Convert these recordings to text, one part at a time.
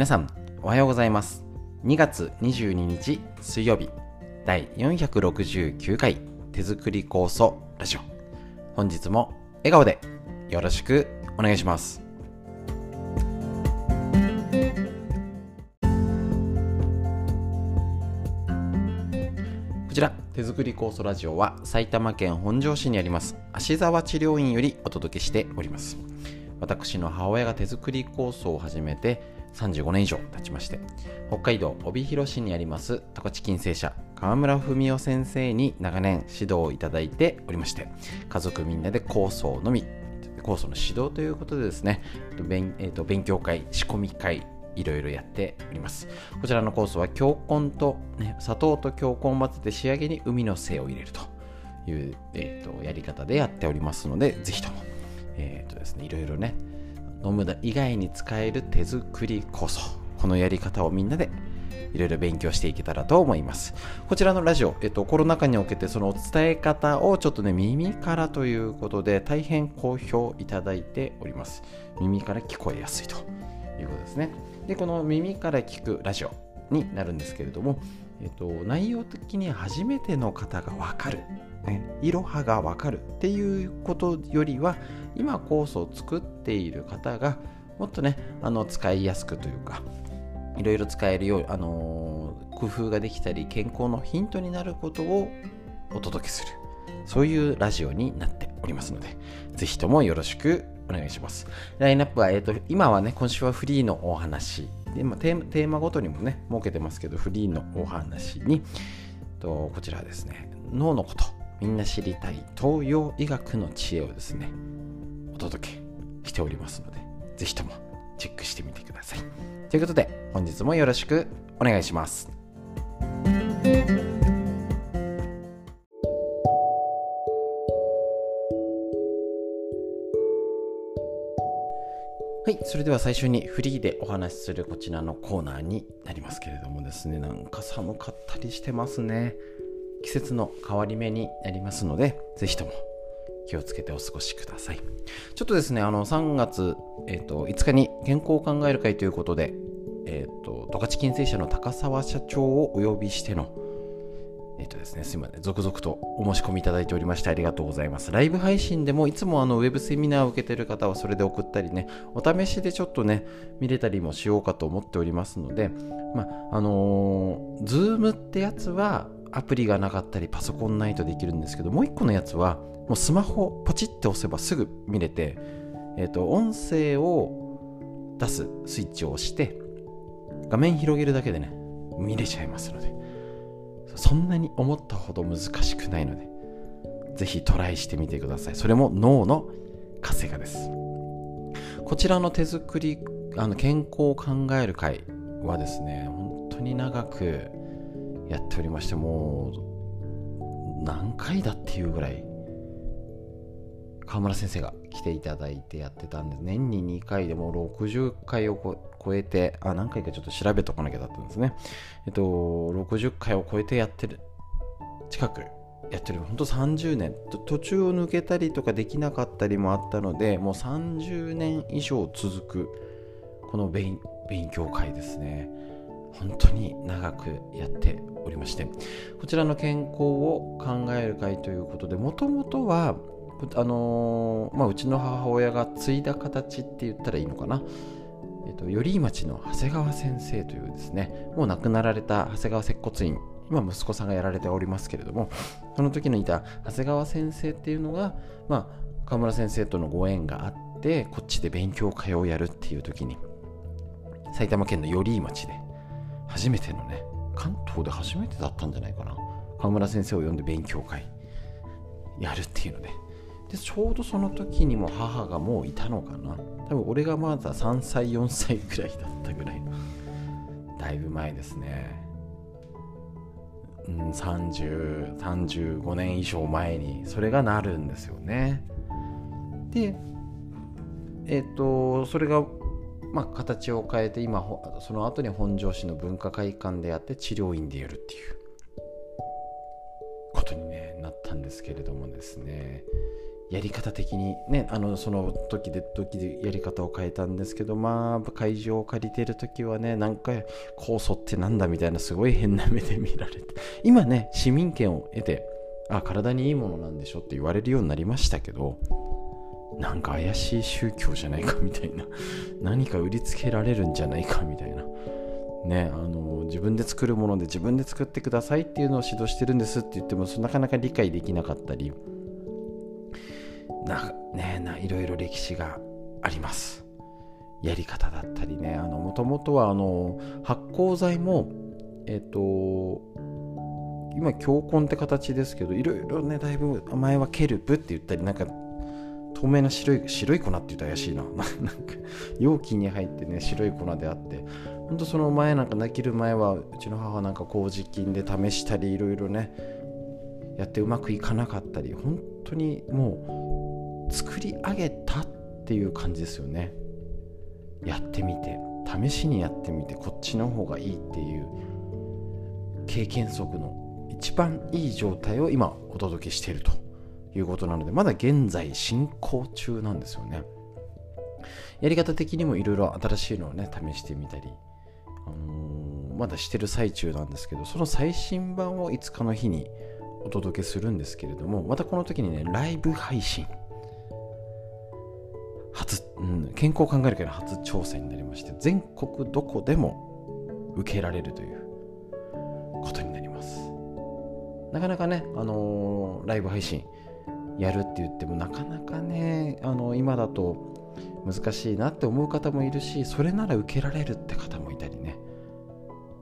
皆さんおはようございます。2月22日水曜日第469回手作り構想ラジオ。本日も笑顔でよろしくお願いします。こちら手作り酵素ラジオは埼玉県本庄市にあります芦沢治療院よりお届けしております。私の母親が手作り酵素を始めて35年以上経ちまして北海道帯広市にあります十勝金星社川村文夫先生に長年指導をいただいておりまして家族みんなで酵素のみ酵素の指導ということでですね勉,、えー、と勉強会仕込み会いろいろやっております。こちらの酵素は強根と、ね、砂糖と強根を混ぜて仕上げに海の精を入れるという、えーと、やり方でやっておりますのでぜひとも、えーとですね、いろいろね飲む以外に使える手作り酵素このやり方をみんなでいろいろ勉強していけたらと思います。こちらのラジオ、えっと、コロナ禍におけてその伝え方をちょっとね、耳からということで大変好評いただいております。耳から聞こえやすいということですね。で、この耳から聞くラジオになるんですけれども、えっと、内容的に初めての方がわかる、ね、いろはがわかるっていうことよりは、今コースを作っている方がもっとね、あの使いやすくというか、いろいろ使えるよう、あのー、工夫ができたり健康のヒントになることをお届けする。そういうラジオになっておりますのでぜひともよろしくお願いします。ラインナップは、えーと、今はね今週はフリーのお話。で、まあ、テーマごとにもね設けてますけどフリーのお話にとこちらですね。脳のこと。みんな知りたい東洋医学の知恵をですねお届けしておりますのでぜひともチェックしてみてください。ということで本日もよろしくお願いします。はい、それでは最初にフリーでお話しするこちらのコーナーになりますけれどもですね、なんか寒かったりしてますね。季節の変わり目になりますので、ぜひとも気をつけてお過ごしください。ちょっとですね、あの3月、えーと、5日に健康を考える会ということで、えっ、ー、と、十勝金星社の高沢社長をお呼びしての、えっ、ー、とですね、すいません、続々とお申し込みいただいておりましてありがとうございます。ライブ配信でもいつもあのウェブセミナーを受けている方はそれで送ったりね、お試しでちょっとね、見れたりもしようかと思っておりますので、まあ、あのー、ズームってやつはアプリがなかったりパソコンないとできるんですけど、もう一個のやつはもうスマホポチって押せばすぐ見れて、えっ、ー、と、音声を出すスイッチを押して、画面広げるだけでね、見れちゃいますので、そんなに思ったほど難しくないので、ぜひトライしてみてください。それも脳の活性化です。こちらの手作り、あの健康を考える会はですね、本当に長くやっておりまして、もう何回だっていうぐらい川村先生が来ていただいてやってたんで年に2回でも60回を超えてあ何回かちょっと調べとかなきゃだったんですね。えっと60回を超えてやってる近くやってる。本当30年。途中を抜けたりとかできなかったりもあったのでもう30年以上続くこの勉強会ですね。本当に長くやっておりましてこちらの健康を考える会ということでもともとはあのー、まあ、うちの母親が継いだ形って言ったらいいのかな、えっと、頼町の長谷川先生というですねもう亡くなられた長谷川接骨院今息子さんがやられておりますけれどもその時にいた長谷川先生っていうのが、まあ、河村先生とのご縁があってこっちで勉強会をやるっていう時に埼玉県の寄居町で初めてのね関東で初めてだったんじゃないかな。河村先生を呼んで勉強会。やるっていうので。でちょうどその時にも母がもういたのかな。多分俺がまだ3歳4歳ぐらいだったぐらいの。だいぶ前ですね。うん30 35年以上前にそれがなるんですよね。でえっ、ー、とそれがまあ形を変えて今その後に本庄市の文化会館でやって治療院でやるっていうことに、ね、なったんですけれどもですね。やり方的にねあのその時で時でやり方を変えたんですけどまあ会場を借りてる時はねなんか酵素ってなんだみたいなすごい変な目で見られて。今ね市民権を得てあ体にいいものなんでしょって言われるようになりましたけどなんか怪しい宗教じゃないかみたいな。何か売りつけられるんじゃないかみたいな。ねあの自分で作るもので自分で作ってくださいっていうのを指導してるんですって言ってもなかなか理解できなかったり。なねないろいろ歴史があります。やり方だったりね。もともとはあの発酵剤もえっ、と今強根って形ですけどいろいろねだいぶ前はケルプって言ったりなんか透明な白い白い粉って言ったら怪しいな。なんか容器に入ってね白い粉であって。ほんとその前なんか泣ける前はうちの母なんか麹菌で試したりいろいろねやってうまくいかなかったり。本当にもう作り上げたっていう感じですよね。やってみて。試しにやってみてこっちの方がいいっていう。経験則の一番いい状態を今お届けしていると。いうことなのでまだ現在進行中なんですよね。やり方的にもいろいろ新しいのをね試してみたり、あのー、まだしてる最中なんですけどその最新版を5日の日にお届けするんですけれどもまたこの時にねライブ配信初、うん、健康を考えるけど初挑戦になりまして全国どこでも受けられるということになります。なかなかね、あのー、ライブ配信やるって言ってもなかなかねあの今だと難しいなって思う方もいるしそれなら受けられるって方もいたりね。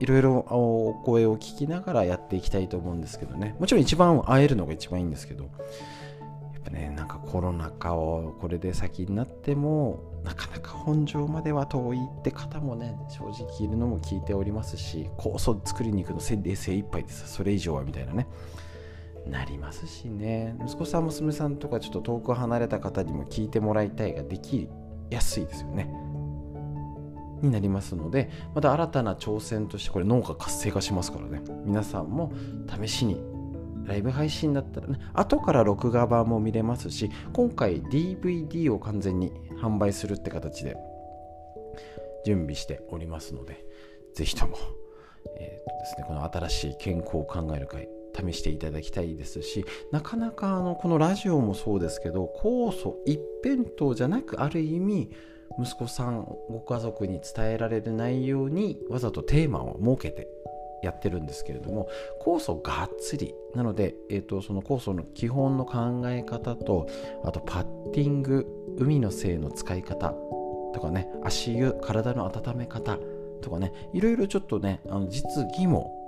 いろいろお声を聞きながらやっていきたいと思うんですけどね。もちろん一番会えるのが一番いいんですけどやっぱねなんかコロナ禍をこれで先になってもなかなか本庄までは遠いって方もね正直いるのも聞いておりますし酵素作りに行くの精一杯です。それ以上はみたいなね。なりますしね。息子さん娘さんとかちょっと遠く離れた方にも聞いてもらいたいができやすいですよね。になりますのでまた新たな挑戦としてこれ脳が活性化しますからね。皆さんも試しにライブ配信だったらね。後から録画版も見れますし今回 DVD を完全に販売するって形で準備しておりますのでぜひとも、えーとですね、この新しい健康を考える会試していただきたいですしなかなかあのこのラジオもそうですけど酵素一辺倒じゃなくある意味息子さんご家族に伝えられる内容にわざとテーマを設けてやってるんですけれども酵素がっつり。なので、えーと、その酵素の基本の考え方とあとパッティング海の精の使い方とかね足湯体の温め方とかねいろいろちょっとねあの実技も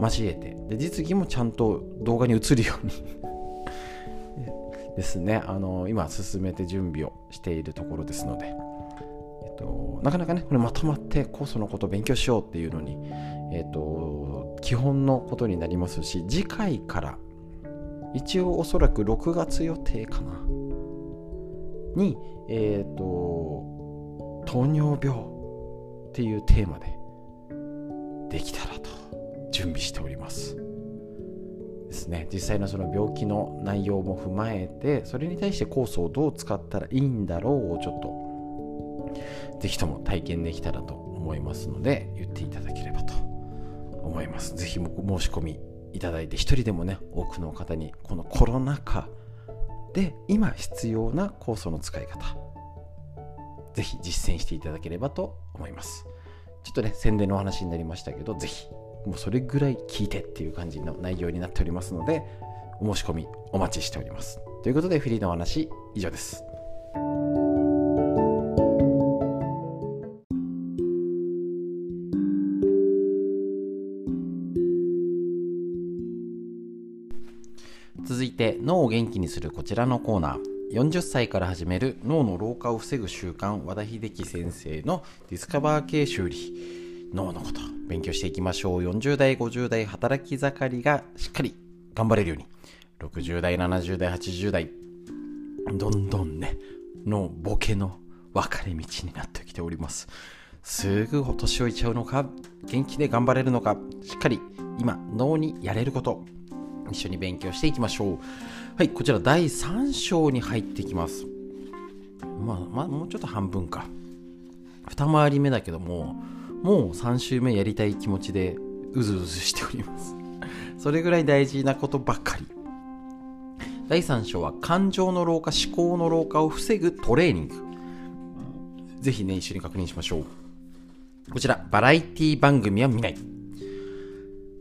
交えて。で実技もちゃんと動画に映るように。ですね。あの今進めて準備をしているところですので、えっと、なかなかねこれまとまって酵素のことを勉強しようっていうのに、えっと、基本のことになりますし次回から一応おそらく6月予定かな。にえっ、と糖尿病っていうテーマでできたらと。準備しております。ですね。実際のその病気の内容も踏まえてそれに対して酵素をどう使ったらいいんだろうをちょっとぜひとも体験できたらと思いますので言っていただければと思います。ぜひ申し込みいただいて一人でもね多くの方にこのコロナ禍で今必要な酵素の使い方ぜひ実践していただければと思います。ちょっとね宣伝のお話になりましたけどぜひもうそれぐらい聞いてっていう感じの内容になっておりますので、お申し込みお待ちしております。ということで、フリーのお話、以上です。続いて脳を元気にするこちらのコーナー40歳から始める脳の老化を防ぐ習慣和田秀樹先生のディスカバー系修理脳のこと勉強していきましょう。40代50代働き盛りがしっかり頑張れるように。60代70代80代どんどんねのボケの分かれ道になってきております。すぐお年老いちゃうのか元気で頑張れるのかしっかり今脳にやれること。一緒に勉強していきましょう。はいこちら第3章に入っていきます。まあ、まあ、もうちょっと半分か。二回り目だけどももう3週目やりたい気持ちでうずうずしております。それぐらい大事なことばっかり。第3章は感情の老化思考の老化を防ぐトレーニング。ぜひね一緒に確認しましょう。こちらバラエティ番組は見ない。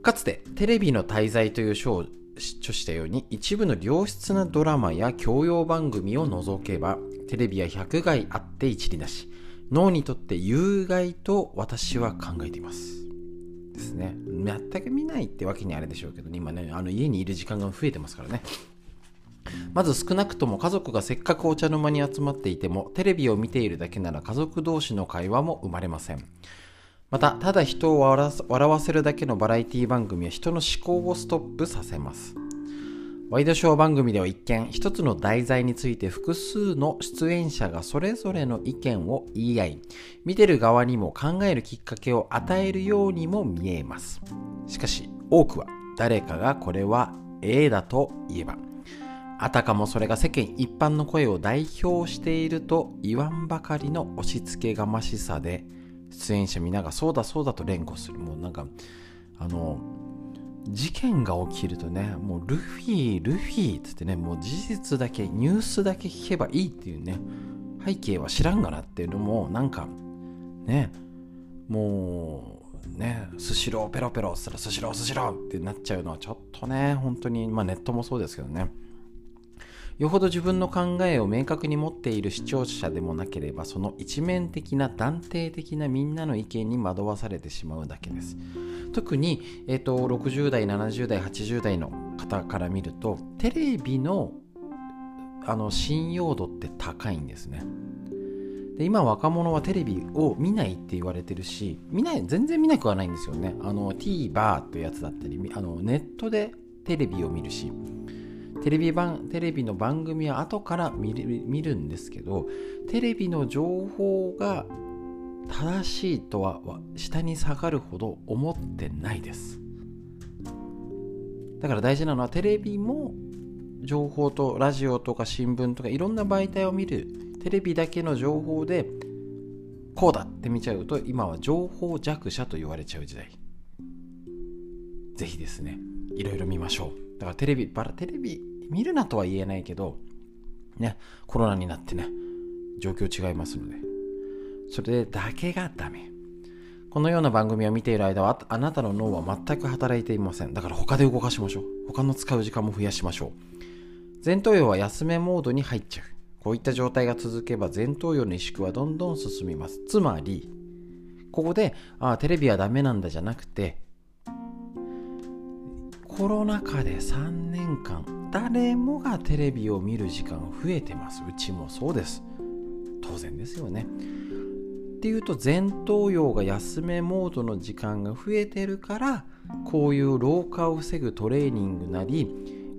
かつてテレビの滞在という章を著したように一部の良質なドラマや教養番組を除けばテレビは百害あって一理なし。脳にとって有害と私は考えています。ですね。全く見ないってわけにあれでしょうけど、ね、今ねあの家にいる時間が増えてますからね。まず少なくとも家族がせっかくお茶の間に集まっていてもテレビを見ているだけなら家族同士の会話も生まれません。またただ人を笑わせるだけのバラエティ番組は人の思考をストップさせます。ワイドショー番組では一見一つの題材について複数の出演者がそれぞれの意見を言い合い見てる側にも考えるきっかけを与えるようにも見えます。しかし多くは誰かがこれは A だと言えばあたかもそれが世間一般の声を代表していると言わんばかりの押し付けがましさで出演者皆がそうだそうだと連呼する。もうなんかあの事件が起きるとね、もうルフィ、ルフィっつってね、もう事実だけ、ニュースだけ聞けばいいっていうね、背景は知らんがなっていうのも、なんか、ね、もう、ね、スシローペロペロっつったらスシロースシローってなっちゃうのはちょっとね、本当に、まあネットもそうですけどね、よほど自分の考えを明確に持っている視聴者でもなければその一面的な断定的なみんなの意見に惑わされてしまうだけです。特に、えーと、60代70代80代の方から見るとテレビのあの信用度って高いんですね。で今若者はテレビを見ないって言われてるし見ない全然見なくはないんですよね。あの TVer というやつだったりあのネットでテレビを見るし。テレビ版テレビの番組は後から見る見るんですけどテレビの情報が正しいとは下に下がるほど思ってないです。だから大事なのはテレビも情報とラジオとか新聞とかいろんな媒体を見るテレビだけの情報でこうだって見ちゃうと今は情報弱者と言われちゃう時代。ぜひですねいろいろ見ましょう。だからテレビバラテレビ見るなとは言えないけど、ね、コロナになってね、状況違いますので、それだけがダメ。このような番組を見ている間は、あなたの脳は全く働いていません。だから他で動かしましょう。他の使う時間も増やしましょう。前頭葉は休めモードに入っちゃう。こういった状態が続けば前頭葉の萎縮はどんどん進みます。つまり、ここで、ああ、テレビはダメなんだじゃなくて、コロナ禍で3年間誰もがテレビを見る時間増えてます。うちもそうです。当然ですよね。っていうと前頭葉が休めモードの時間が増えてるからこういう老化を防ぐトレーニングなり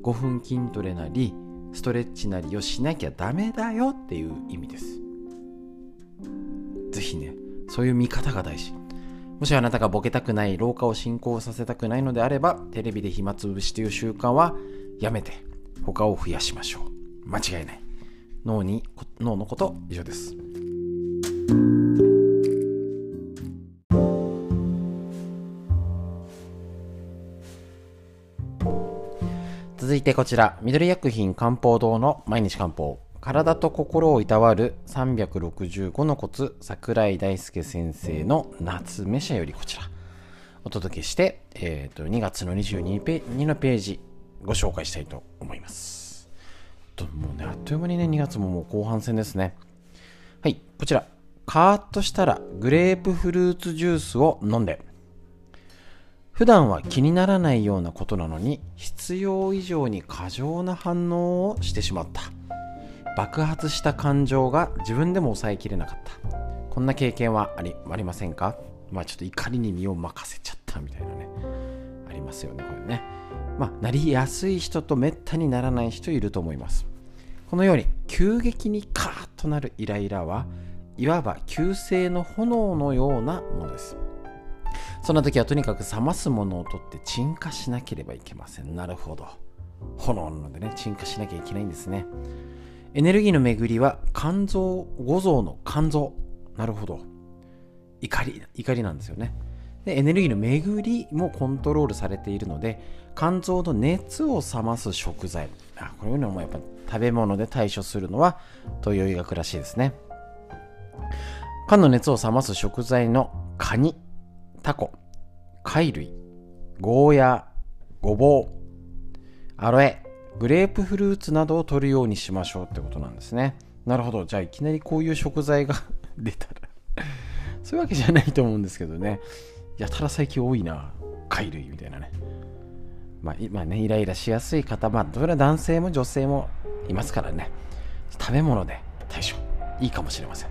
5分筋トレなりストレッチなりをしなきゃダメだよっていう意味です。是非ねそういう見方が大事。もしあなたがボケたくない、老化を進行させたくないのであれば、テレビで暇つぶしという習慣はやめて、他を増やしましょう。間違いない。脳に、脳のこと、以上です。続いてこちら、緑薬品漢方堂の毎日漢方。体と心をいたわる365のコツ桜井大輔先生の夏目社よりこちらお届けして、えーと、2月の22ペ2のページご紹介したいと思います。もうねあっという間にね2月ももう後半戦ですね。はいこちら。カーッとしたらグレープフルーツジュースを飲んで。普段は気にならないようなことなのに必要以上に過剰な反応をしてしまった。爆発した感情が自分でも抑えきれなかった。こんな経験はありありませんか？まあちょっと怒りに身を任せちゃったみたいなね。ありますよねこれね。まあなりやすい人とめったにならない人いると思います。このように急激にカーッとなるイライラはいわば急性の炎のようなものです。そんな時はとにかく冷ますものを取って鎮火しなければいけません。なるほど。炎なのでね鎮火しなきゃいけないんですね。エネルギーの巡りは肝臓五臓の肝臓。なるほど。怒り怒りなんですよね。でエネルギーの巡りもコントロールされているので肝臓の熱を冷ます食材。あこういうのもやっぱ食べ物で対処するのは東洋医学らしいですね。肝の熱を冷ます食材のカニタコ貝類ゴーヤごぼうアロエグレープフルーツなどを取るようにしましょうってことなんですね。なるほど。じゃあいきなりこういう食材が 出たら。そういうわけじゃないと思うんですけどね。やたら最近多いな貝類みたいなね。まあ、今ねイライラしやすい方まあそれは男性も女性もいますからね。食べ物で対処いいかもしれません。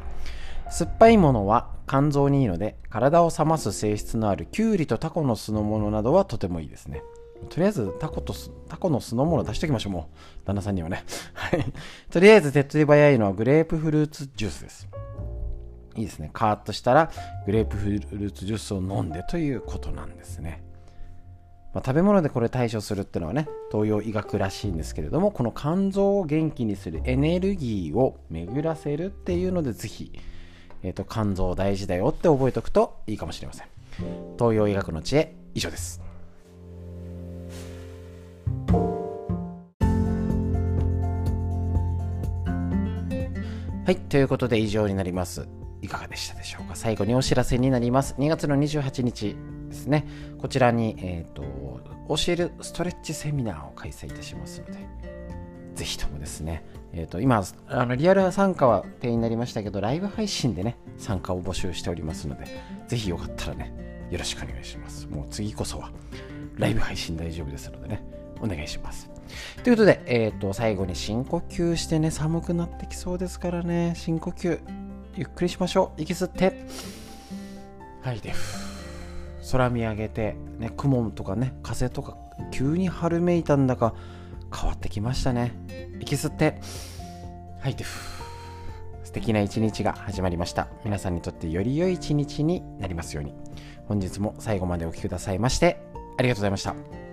酸っぱいものは肝臓にいいので体を冷ます性質のあるきゅうりとタコの酢の物などはとてもいいですね。とりあえずタコとタコの酢の物出しておきましょうもう。旦那さんにはね。はい。とりあえず手っ取り早いのはグレープフルーツジュースです。いいですね。カーッとしたらグレープフルーツジュースを飲んでということなんですね。まあ、食べ物でこれ対処するっていうのはね東洋医学らしいんですけれどもこの肝臓を元気にするエネルギーを巡らせるっていうのでぜひ、えーと、肝臓大事だよって覚えておくといいかもしれません。東洋医学の知恵以上です。はいということで以上になります。いかがでしたでしょうか？最後にお知らせになります。2月の28日ですね。こちらに、えーと、教えるストレッチセミナーを開催いたしますのでぜひともですね、えーと、今あのリアル参加は定員になりましたけどライブ配信でね参加を募集しておりますのでぜひよかったらねよろしくお願いします。もう次こそはライブ配信大丈夫ですのでねお願いします。ということで、えーと最後に深呼吸してね寒くなってきそうですからね深呼吸。ゆっくりしましょう。息吸って。はいで空見上げて、ね、雲とかね風とか急に春めいたんだか変わってきましたね。息吸って。吐いて素敵な一日が始まりました。皆さんにとってより良い一日になりますように。本日も最後までお聴きくださいましてありがとうございました。